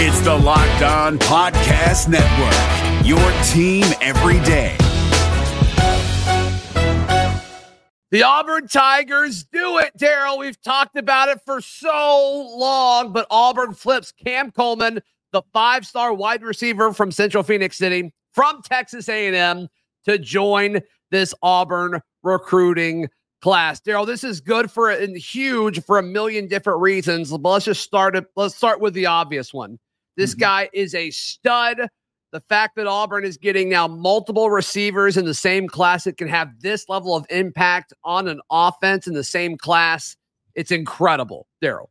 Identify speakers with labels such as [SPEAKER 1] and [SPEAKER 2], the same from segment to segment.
[SPEAKER 1] It's the Locked On Podcast Network, your team every day.
[SPEAKER 2] The Auburn Tigers do it, Darrell. We've talked about it for so long, but Auburn flips Cam Coleman, the five-star wide receiver from Central Phoenix City, from Texas A&M, to join this Auburn recruiting class. Darrell, this is good for and huge for a million different reasons. But let's just start. Let's start with the obvious one. This mm-hmm. guy is a stud. The fact that Auburn is getting now multiple receivers in the same class that can have this level of impact on an offense in the same class, it's incredible, Darrell.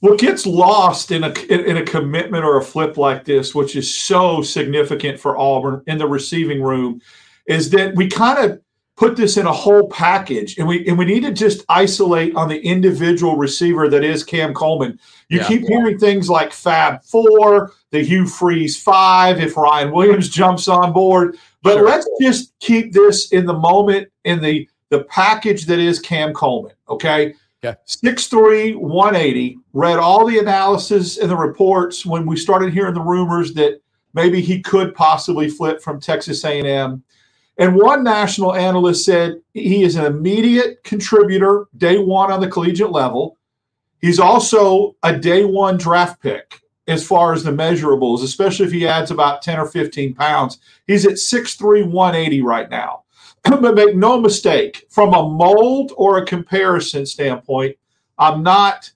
[SPEAKER 3] What gets lost in a in a commitment or a flip like this, which is so significant for Auburn in the receiving room, is that we kind of put this in a whole package and we and we need to just isolate on the individual receiver that is Cam Coleman. You yeah. keep hearing things like Fab 4, the Hugh Freeze 5 if Ryan Williams jumps on board, but sure. let's just keep this in the moment in the the package that is Cam Coleman, okay? Yeah. 6'3, 180. Read all the analysis and the reports when we started hearing the rumors that maybe he could possibly flip from Texas A&M and one national analyst said he is an immediate contributor day one on the collegiate level. He's also a day one draft pick as far as the measurables, especially if he adds about 10 or 15 pounds. He's at 6'3, 180 right now. but make no mistake, from a mold or a comparison standpoint, I'm not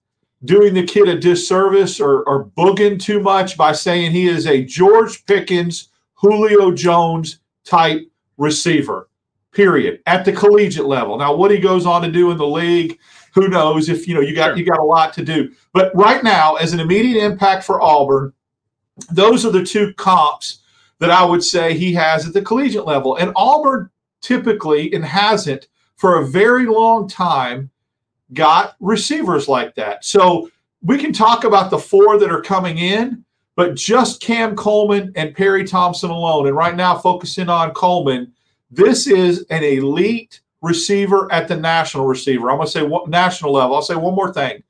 [SPEAKER 3] doing the kid a disservice or, or booging too much by saying he is a George Pickens, Julio Jones type receiver, period, at the collegiate level. Now, what he goes on to do in the league, who knows? If you know, you got sure. you got a lot to do. But right now, as an immediate impact for Auburn, those are the two comps that I would say he has at the collegiate level. And Auburn typically and hasn't for a very long time got receivers like that. So we can talk about the four that are coming in, but just Cam Coleman and Perry Thompson alone, and right now focusing on Coleman, this is an elite receiver at the national receiver. I'm going to say what, national level. I'll say one more thing.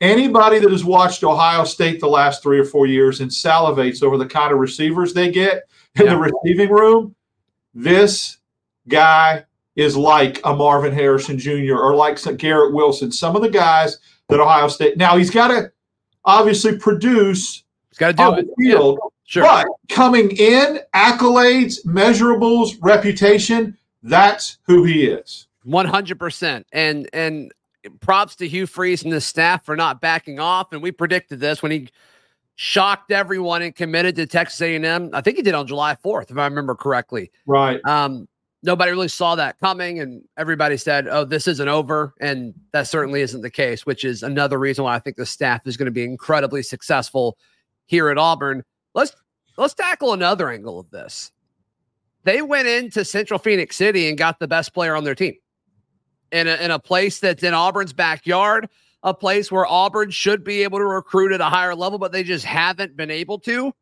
[SPEAKER 3] Anybody that has watched Ohio State the last three or four years and salivates over the kind of receivers they get in yeah. the receiving room, this guy is like a Marvin Harrison Jr. or like Garrett Wilson. Some of the guys that Ohio State. Now he's got to obviously produce
[SPEAKER 2] Got to do it.
[SPEAKER 3] Field, yeah, sure. But coming in, accolades, measurables, reputation, that's who he is.
[SPEAKER 2] 100%. And and props to Hugh Freeze and the staff for not backing off. And we predicted this when he shocked everyone and committed to Texas A&M. I think he did on July 4th, if I remember correctly.
[SPEAKER 3] Right.
[SPEAKER 2] Um, nobody really saw that coming, and everybody said, "Oh, this isn't over," and that certainly isn't the case. Which is another reason why I think the staff is going to be incredibly successful here at Auburn. Let's let's tackle another angle of this. They went into Central Phoenix City and got the best player on their team in a, in a place that's in Auburn's backyard, a place where Auburn should be able to recruit at a higher level, but they just haven't been able to.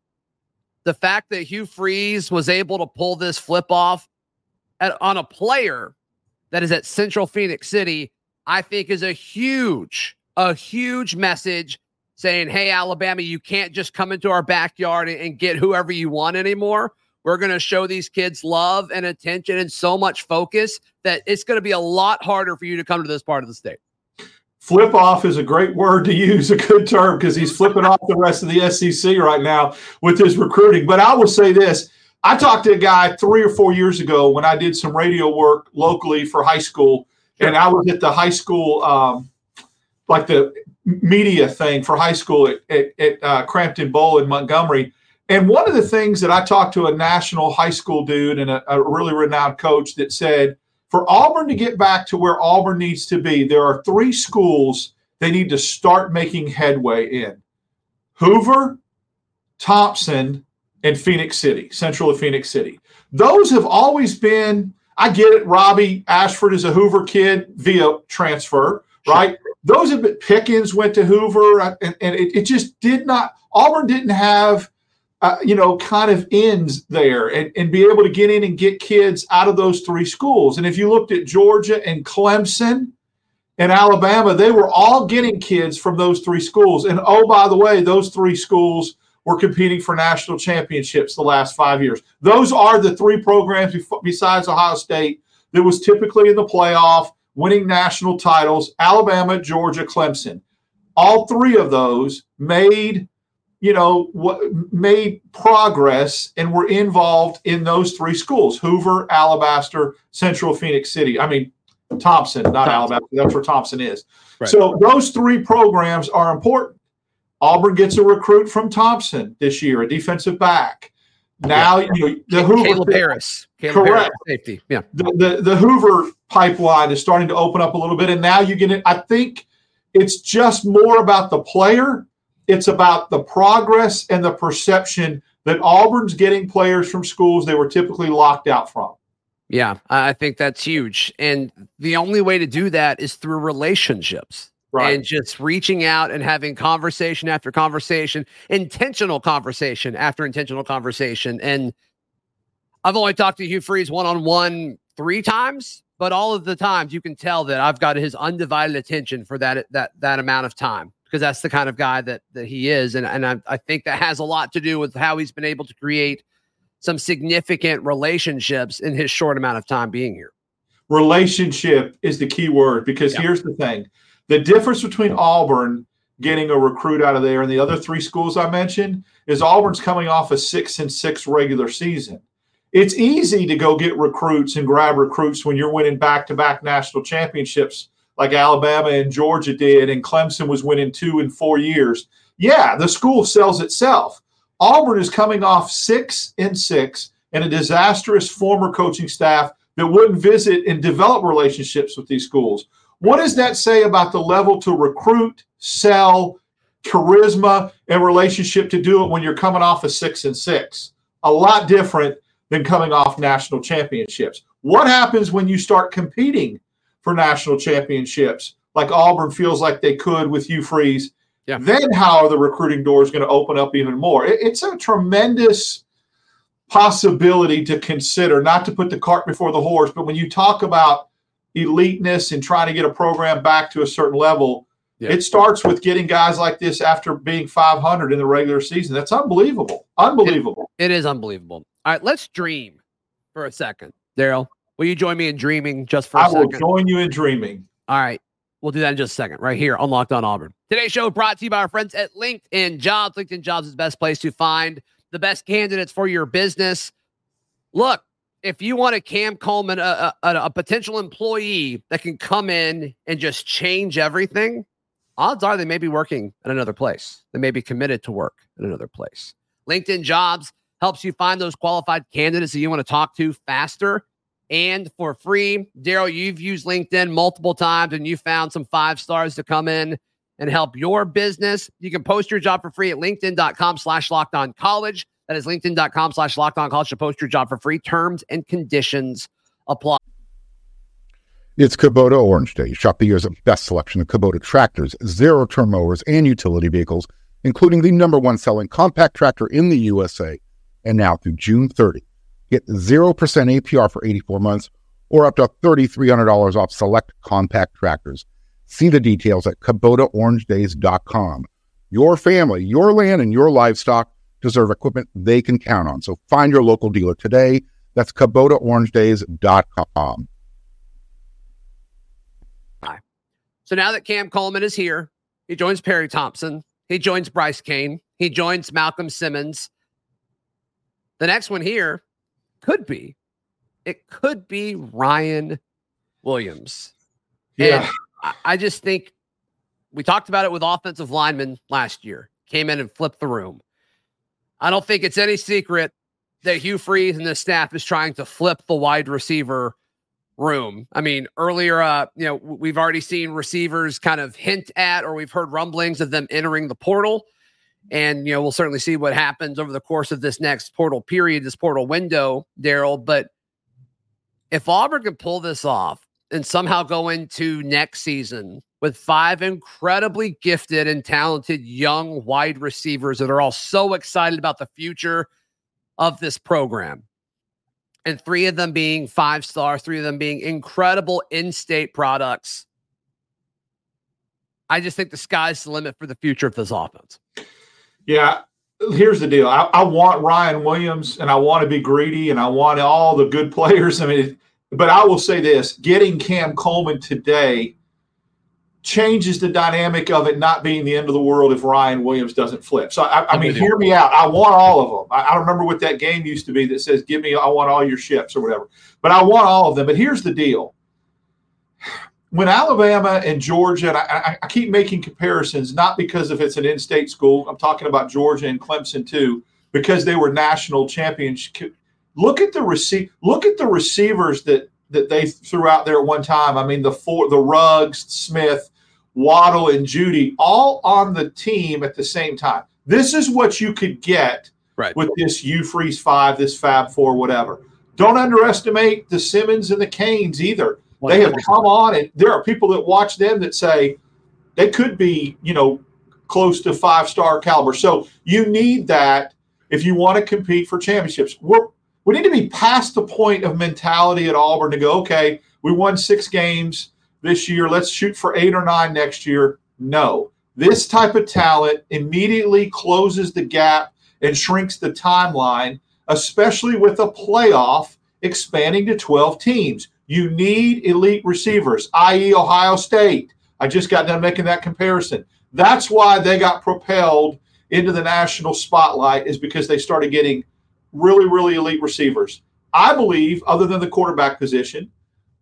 [SPEAKER 2] The fact that Hugh Freeze was able to pull this flip off at, on a player that is at Central Phoenix City, I think is a huge, a huge message saying, Hey, Alabama, you can't just come into our backyard and get whoever you want anymore. We're going to show these kids love and attention and so much focus that it's going to be a lot harder for you to come to this part of the state.
[SPEAKER 3] Flip off is a great word to use, a good term, because he's flipping off the rest of the SEC right now with his recruiting. But I will say this I talked to a guy three or four years ago when I did some radio work locally for high school, and I was at the high school, um, like the media thing for high school at, at, at uh, Crampton Bowl in Montgomery. And one of the things that I talked to a national high school dude and a, a, really renowned coach that said, for Auburn to get back to where Auburn needs to be, there are three schools they need to start making headway in Hoover, Thompson, and Phoenix City, Central of Phoenix City. Those have always been, I get it, Robby Ashford is a Hoover kid via transfer, right? those have been Pickens went to Hoover, uh, and, and it, it, just did not. Auburn didn't have, uh, you know, kind of ends there, and, and be able to get in and get kids out of those three schools. And if you looked at Georgia and Clemson and Alabama, they were all getting kids from those three schools. And oh, by the way, those three schools were competing for national championships the last five years. Those are the three programs besides Ohio State that was typically in the playoff, winning national titles Alabama, Georgia, Clemson. All three of those made you know what made progress and were involved in those three schools hoover alabaster central phoenix city i mean thompson not thompson. alabama that's where thompson is right. so those three programs are important auburn gets a recruit from thompson this year a defensive back now yeah. you know, the
[SPEAKER 2] Hoover Caleb Harris.
[SPEAKER 3] Caleb correct
[SPEAKER 2] safety. Yeah.
[SPEAKER 3] The, the the Hoover pipeline is starting to open up a little bit, and now you get it. I think it's just more about the player. It's about the progress and the perception that Auburn's getting players from schools they were typically locked out from.
[SPEAKER 2] Yeah, I think that's huge. And the only way to do that is through relationships. Right. And just reaching out and having conversation after conversation, intentional conversation after intentional conversation. And I've only talked to Hugh Freeze one on one three times, but all of the times you can tell that I've got his undivided attention for that that that amount of time because that's the kind of guy that that he is, and and I, I think that has a lot to do with how he's been able to create some significant relationships in his short amount of time being here.
[SPEAKER 3] Relationship is the key word because yep. here's the thing: the difference between Auburn getting a recruit out of there and the other three schools I mentioned is Auburn's coming off a six and six regular season it's easy to go get recruits and grab recruits when you're winning back to back national championships like Alabama and Georgia did, and Clemson was winning two in four years. Yeah, the school sells itself. Auburn is coming off six and six and a disastrous former coaching staff that wouldn't visit and develop relationships with these schools. What does that say about the level to recruit, sell, charisma, and relationship to do it when you're coming off a six and six? A lot different than coming off national championships. What happens when you start competing for national championships, like Auburn feels like they could with Hugh Freeze? Yeah. Then how are the recruiting doors going to open up even more? it's a tremendous possibility to consider, not to put the cart before the horse, but when you talk about eliteness and trying to get a program back to a certain level, yeah. it starts with getting guys like this after being 500 in the regular season. That's unbelievable. Unbelievable.
[SPEAKER 2] it, it is unbelievable. All right, let's dream for a second. Darrell, will you join me in dreaming just for a
[SPEAKER 3] I
[SPEAKER 2] second?
[SPEAKER 3] I will join you in dreaming.
[SPEAKER 2] All right. We'll do that in just a second, right here on Locked On Auburn. Today's show brought to you by our friends at LinkedIn Jobs. LinkedIn Jobs is the best place to find the best candidates for your business. Look, if you want a Cam Coleman, a, a, a potential employee that can come in and just change everything, odds are they may be working at another place. They may be committed to work at another place. LinkedIn Jobs helps you find those qualified candidates that you want to talk to faster and for free. Darrell, you've used LinkedIn multiple times and you found some five stars to come in and help your business. You can post your job for free at linkedin.com slash locked on college. That is linkedin.com slash locked on college to post your job for free. Terms and conditions apply.
[SPEAKER 4] It's Kubota Orange Day. Shop the year's best selection of Kubota tractors, zero turn mowers, and utility vehicles, including the number one selling compact tractor in the USA and now through June 30. Get 0% APR for 84 months or up to $3,300 off select compact tractors. See the details at KubotaOrangeDays.com. Your family, your land, and your livestock deserve equipment they can count on. So find your local dealer today. That's KubotaOrangeDays.com.
[SPEAKER 2] Hi. So now that Cam Coleman is here, he joins Perry Thompson. He joins Bryce Cain. He joins Malcolm Simmons. The next one here could be, it could be Ryan Williams.
[SPEAKER 3] Yeah.
[SPEAKER 2] And I just think we talked about it with offensive linemen last year, came in and flipped the room. I don't think it's any secret that Hugh Freeze and the staff is trying to flip the wide receiver room. I mean, earlier, uh, you know, we've already seen receivers kind of hint at, or we've heard rumblings of them entering the portal. And, you know, we'll certainly see what happens over the course of this next portal period, this portal window, Darrell. But if Auburn can pull this off and somehow go into next season with five incredibly gifted and talented young wide receivers that are all so excited about the future of this program, and three of them being five stars, three of them being incredible in state products. I just think the sky's the limit for the future of this offense.
[SPEAKER 3] Yeah, here's the deal. I, I, want Ryan Williams and I want to be greedy and I want all the good players. I mean, but I will say this getting Cam Coleman today changes the dynamic of it not being the end of the world if Ryan Williams doesn't flip. So, I, I mean, hear me out. I want all of them. I, I remember what that game used to be that says, give me, I want all your ships or whatever. But I want all of them. But here's the deal when Alabama and Georgia, and I, I, keep making comparisons, not because if it's an in-state school, I'm talking about Georgia and Clemson too, because they were national champions. Look at the receive, look at the receivers that that they threw out there at one time. I mean, the four, the Ruggs, Smith, Waddle, and Jeudy, all on the team at the same time. This is what you could get
[SPEAKER 2] right.
[SPEAKER 3] with this Hugh Freeze five, this Fab Four, whatever. Don't underestimate the Simmons and the Cains either. They have come on, and there are people that watch them that say they could be, you know, close to five star caliber. So you need that if you want to compete for championships. We're, we need to be past the point of mentality at Auburn to go, okay, we won six games this year. Let's shoot for eight or nine next year. No. This type of talent immediately closes the gap and shrinks the timeline, especially with a playoff expanding to 12 teams. You need elite receivers, i.e., Ohio State. I just got done making that comparison. That's why they got propelled into the national spotlight, is because they started getting really, really elite receivers. I believe, other than the quarterback position,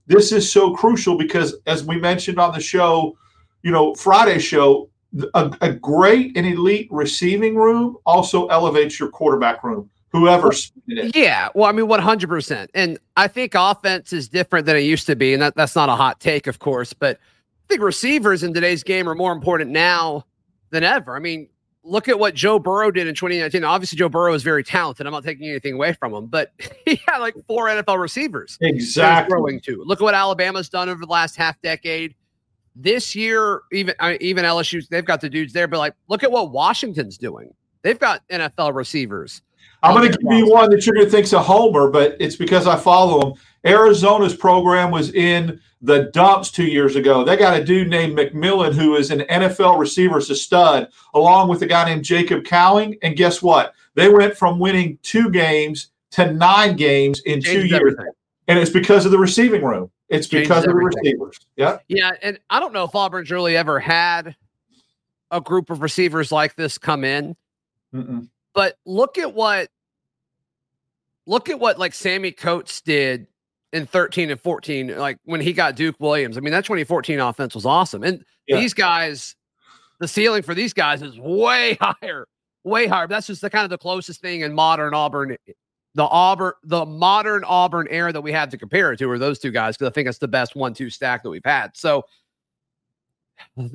[SPEAKER 3] this is so crucial because, as we mentioned on the show, you know, Friday show, a, a great and elite receiving room also elevates your quarterback room whoever's
[SPEAKER 2] yeah. Well i mean 100% and i think offense is different than it used to be and that, that's not a hot take of course but i think receivers in today's game are more important now than ever. I mean look at what joe burrow did in 2019 obviously joe burrow is very talented. I'm not taking anything away from him but he had like four nfl receivers.
[SPEAKER 3] Exactly.
[SPEAKER 2] throwing to look at what alabama's done over the last half decade. This year even even lsu they've got the dudes there but like look at what washington's doing. They've got nfl receivers
[SPEAKER 3] I'm going to give you one that you're going to think's a homer, but it's because I follow them. Arizona's program was in the dumps two years ago. They got a dude named McMillan who is an NFL receiver, is a stud, along with a guy named Jacob Cowing. And guess what? They went from winning two games to nine games in two years. Everything. And it's because of the receiving room. It's Changes because of the receivers. Yeah.
[SPEAKER 2] Yeah. And I don't know if Auburn's really ever had a group of receivers like this come in. Mm-mm. But look at what look at what like Sammy Coates did in 13 and 14, like when he got Duke Williams. I mean, that 2014 offense was awesome. And yeah. these guys, the ceiling for these guys is way higher, way higher. That's just the kind of the closest thing in modern Auburn, the Auburn, the modern Auburn era that we have to compare it to are those two guys because I think it's the best one-two stack that we've had. So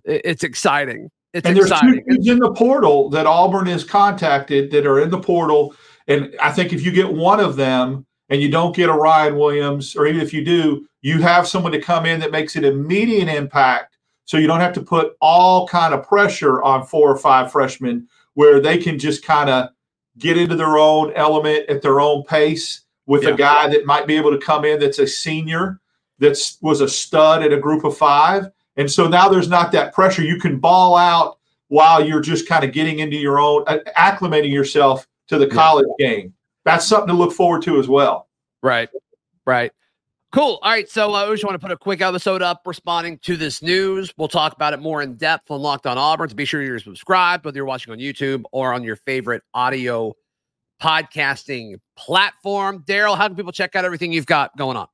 [SPEAKER 2] it's exciting. It's
[SPEAKER 3] and
[SPEAKER 2] exciting.
[SPEAKER 3] there's two teams in the portal that Auburn has contacted that are in the portal. And I think if you get one of them and you don't get a Ryan Williams, or even if you do, you have someone to come in that makes an immediate impact. So you don't have to put all kind of pressure on four or five freshmen where they can just kind of get into their own element at their own pace with yeah. a guy that might be able to come in that's a senior that was a stud at a group of five and so now there's not that pressure. You can ball out while you're just kind of getting into your own, uh, acclimating yourself to the college yeah. game. That's something to look forward to as well.
[SPEAKER 2] Right. Right. Cool. All right. So uh, I just want to put a quick episode up responding to this news. We'll talk about it more in depth on Locked on Auburn. So be sure you're subscribed, whether you're watching on YouTube or on your favorite audio podcasting platform. Darrell, how can people check out everything you've got going on?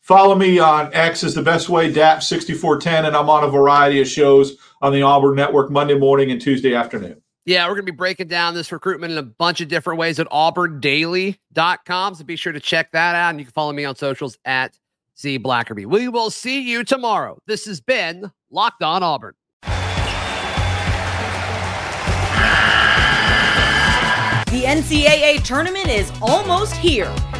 [SPEAKER 3] Follow me on X is the best way, DAP6410, and I'm on a variety of shows on the Auburn Network Monday morning and Tuesday afternoon.
[SPEAKER 2] Yeah, we're going to be breaking down this recruitment in a bunch of different ways at auburndaily.com. So be sure to check that out. And you can follow me on socials at Z Blackerby. We will see you tomorrow. This has been Locked On Auburn.
[SPEAKER 5] The NCAA tournament is almost here and